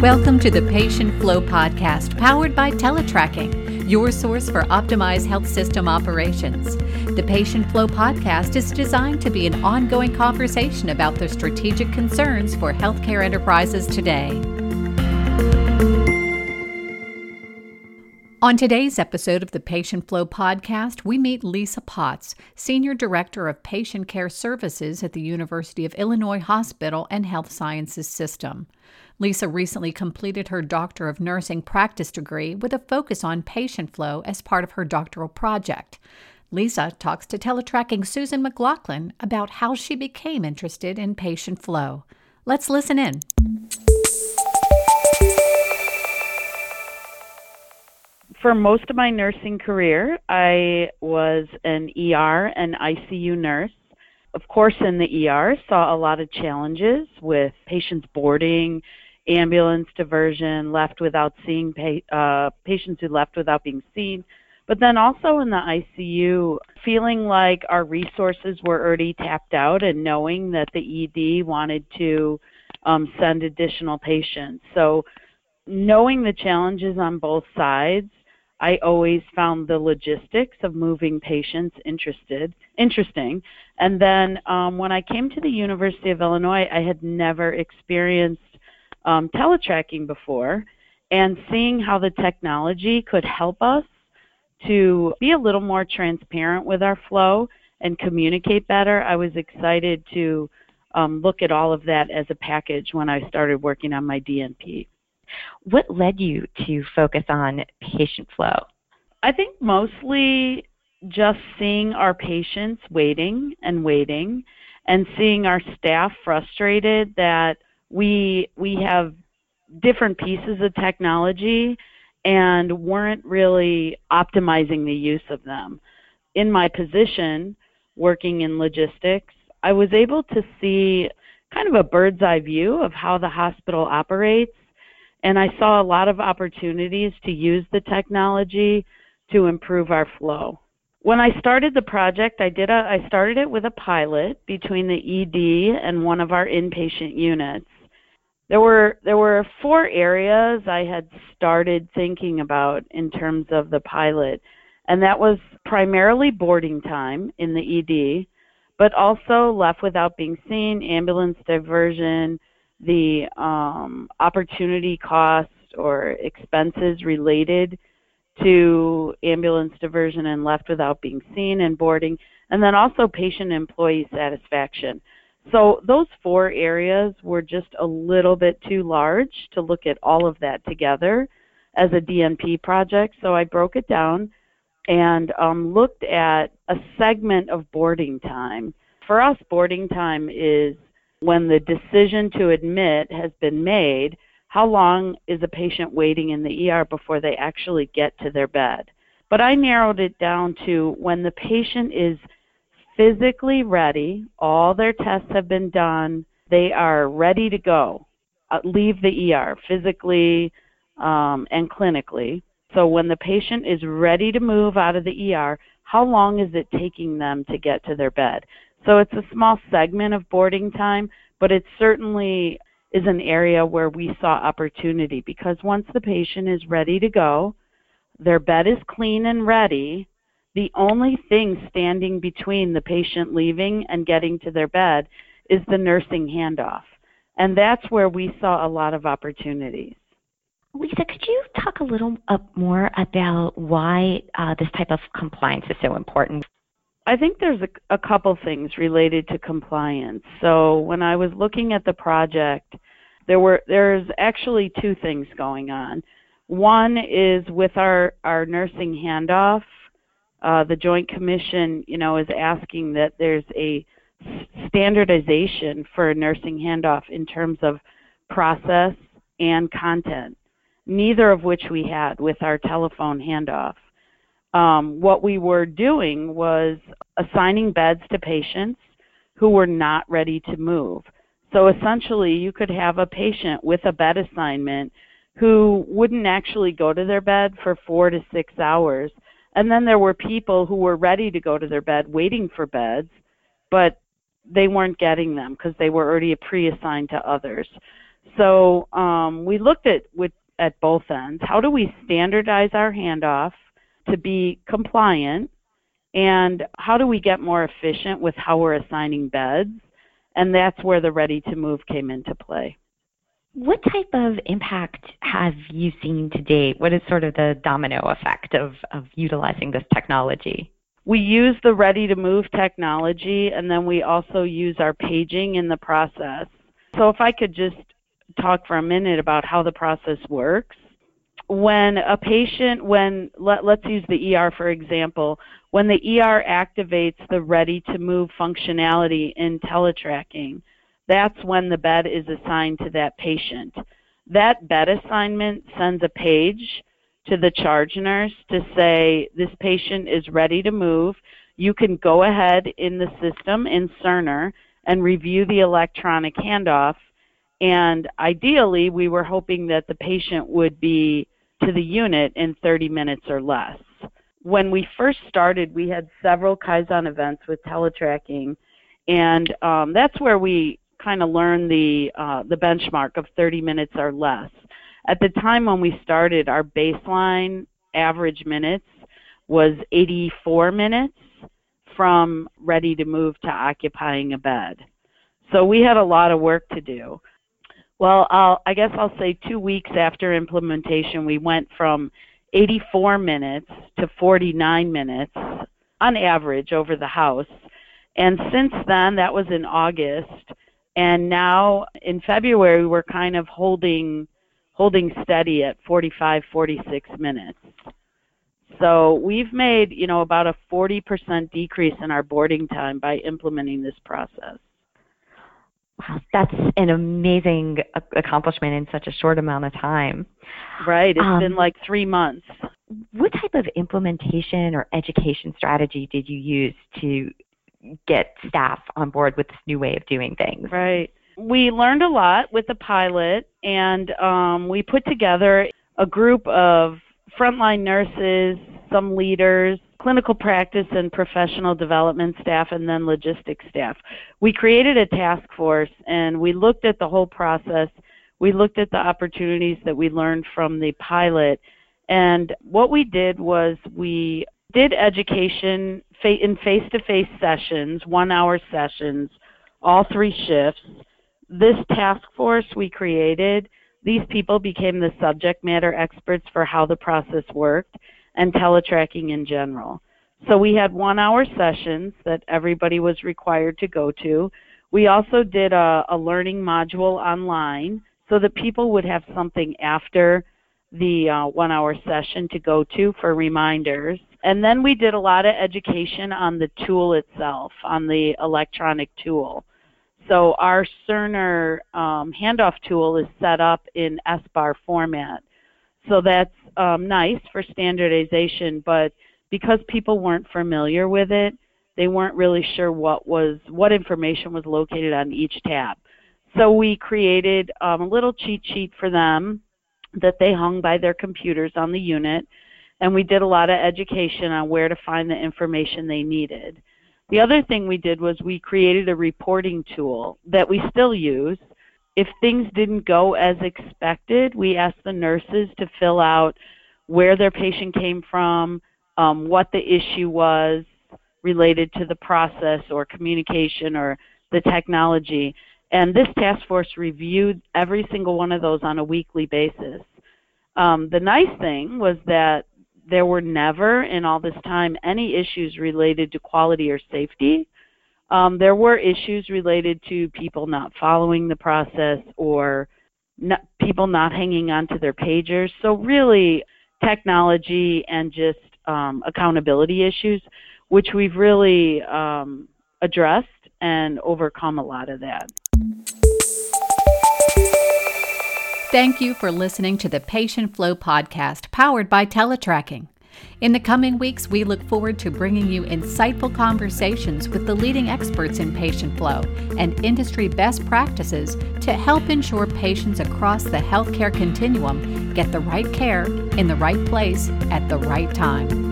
Welcome to the Patient Flow Podcast, powered by Teletracking, your source for optimized health system operations. The Patient Flow Podcast is designed to be an ongoing conversation about the strategic concerns for healthcare enterprises today. On today's episode of the Patient Flow podcast, we meet Lisa Potts, Senior Director of Patient Care Services at the University of Illinois Hospital and Health Sciences System. Lisa recently completed her Doctor of Nursing practice degree with a focus on patient flow as part of her doctoral project. Lisa talks to teletracking Susan McLaughlin about how she became interested in patient flow. Let's listen in. For most of my nursing career, I was an ER and ICU nurse. Of course, in the ER, saw a lot of challenges with patients boarding, ambulance diversion, left without seeing pa- uh, patients who left without being seen. But then also in the ICU, feeling like our resources were already tapped out and knowing that the ED wanted to um, send additional patients. So, knowing the challenges on both sides, I always found the logistics of moving patients interested interesting. And then um, when I came to the University of Illinois, I had never experienced um, teletracking before, and seeing how the technology could help us to be a little more transparent with our flow and communicate better, I was excited to um, look at all of that as a package when I started working on my DNP. What led you to focus on patient flow? I think mostly just seeing our patients waiting and waiting and seeing our staff frustrated that we we have different pieces of technology and weren't really optimizing the use of them. In my position working in logistics, I was able to see kind of a bird's eye view of how the hospital operates and I saw a lot of opportunities to use the technology to improve our flow. When I started the project, I did a I started it with a pilot between the ED and one of our inpatient units. There were there were four areas I had started thinking about in terms of the pilot, and that was primarily boarding time in the ED, but also left without being seen, ambulance diversion, the um, opportunity cost or expenses related to ambulance diversion and left without being seen and boarding, and then also patient employee satisfaction. So those four areas were just a little bit too large to look at all of that together as a DNP project. So I broke it down and um, looked at a segment of boarding time. For us, boarding time is when the decision to admit has been made, how long is a patient waiting in the ER before they actually get to their bed? But I narrowed it down to when the patient is physically ready, all their tests have been done, they are ready to go, uh, leave the ER physically um, and clinically. So when the patient is ready to move out of the ER, how long is it taking them to get to their bed? So it's a small segment of boarding time, but it certainly is an area where we saw opportunity because once the patient is ready to go, their bed is clean and ready, the only thing standing between the patient leaving and getting to their bed is the nursing handoff. And that's where we saw a lot of opportunities. Lisa, could you talk a little more about why uh, this type of compliance is so important? I think there's a, a couple things related to compliance. So when I was looking at the project, there were there's actually two things going on. One is with our our nursing handoff, uh, the Joint Commission, you know, is asking that there's a standardization for a nursing handoff in terms of process and content. Neither of which we had with our telephone handoff um, what we were doing was assigning beds to patients who were not ready to move. So essentially, you could have a patient with a bed assignment who wouldn't actually go to their bed for four to six hours. And then there were people who were ready to go to their bed waiting for beds, but they weren't getting them because they were already pre assigned to others. So um, we looked at with at both ends. How do we standardize our handoff to be compliant, and how do we get more efficient with how we're assigning beds? And that's where the ready to move came into play. What type of impact have you seen to date? What is sort of the domino effect of, of utilizing this technology? We use the ready to move technology and then we also use our paging in the process. So if I could just talk for a minute about how the process works. When a patient, when let, let's use the ER for example, when the ER activates the ready to move functionality in teletracking, that's when the bed is assigned to that patient. That bed assignment sends a page to the charge nurse to say this patient is ready to move. You can go ahead in the system in Cerner and review the electronic handoff. And ideally, we were hoping that the patient would be to the unit in 30 minutes or less. When we first started, we had several Kaizen events with teletracking, and um, that's where we kind of learned the uh, the benchmark of 30 minutes or less. At the time when we started, our baseline average minutes was 84 minutes from ready to move to occupying a bed. So we had a lot of work to do. Well, I'll, I guess I'll say two weeks after implementation, we went from 84 minutes to 49 minutes on average over the house. And since then, that was in August, and now in February we're kind of holding holding steady at 45 46 minutes. So we've made, you know, about a 40% decrease in our boarding time by implementing this process. Wow, that's an amazing accomplishment in such a short amount of time. Right, it's um, been like 3 months. What type of implementation or education strategy did you use to get staff on board with this new way of doing things. Right. We learned a lot with the pilot, and um, we put together a group of frontline nurses, some leaders, clinical practice and professional development staff, and then logistics staff. We created a task force and we looked at the whole process. We looked at the opportunities that we learned from the pilot. And what we did was we did education in face-to-face sessions, one-hour sessions, all three shifts. This task force we created, these people became the subject matter experts for how the process worked and teletracking in general. So we had one-hour sessions that everybody was required to go to. We also did a, a learning module online so that people would have something after the uh, one-hour session to go to for reminders. And then we did a lot of education on the tool itself, on the electronic tool. So our Cerner um, handoff tool is set up in SBAR format. So that's um, nice for standardization, but because people weren't familiar with it, they weren't really sure what was what information was located on each tab. So we created um, a little cheat sheet for them that they hung by their computers on the unit and we did a lot of education on where to find the information they needed. The other thing we did was we created a reporting tool that we still use. If things didn't go as expected, we asked the nurses to fill out where their patient came from, um, what the issue was related to the process or communication or the technology. And this task force reviewed every single one of those on a weekly basis. Um, the nice thing was that there were never in all this time any issues related to quality or safety. Um, there were issues related to people not following the process or not, people not hanging on to their pagers. So really technology and just um, accountability issues, which we've really um, addressed and overcome a lot of that. Thank you for listening to the Patient Flow podcast powered by Teletracking. In the coming weeks, we look forward to bringing you insightful conversations with the leading experts in patient flow and industry best practices to help ensure patients across the healthcare continuum get the right care in the right place at the right time.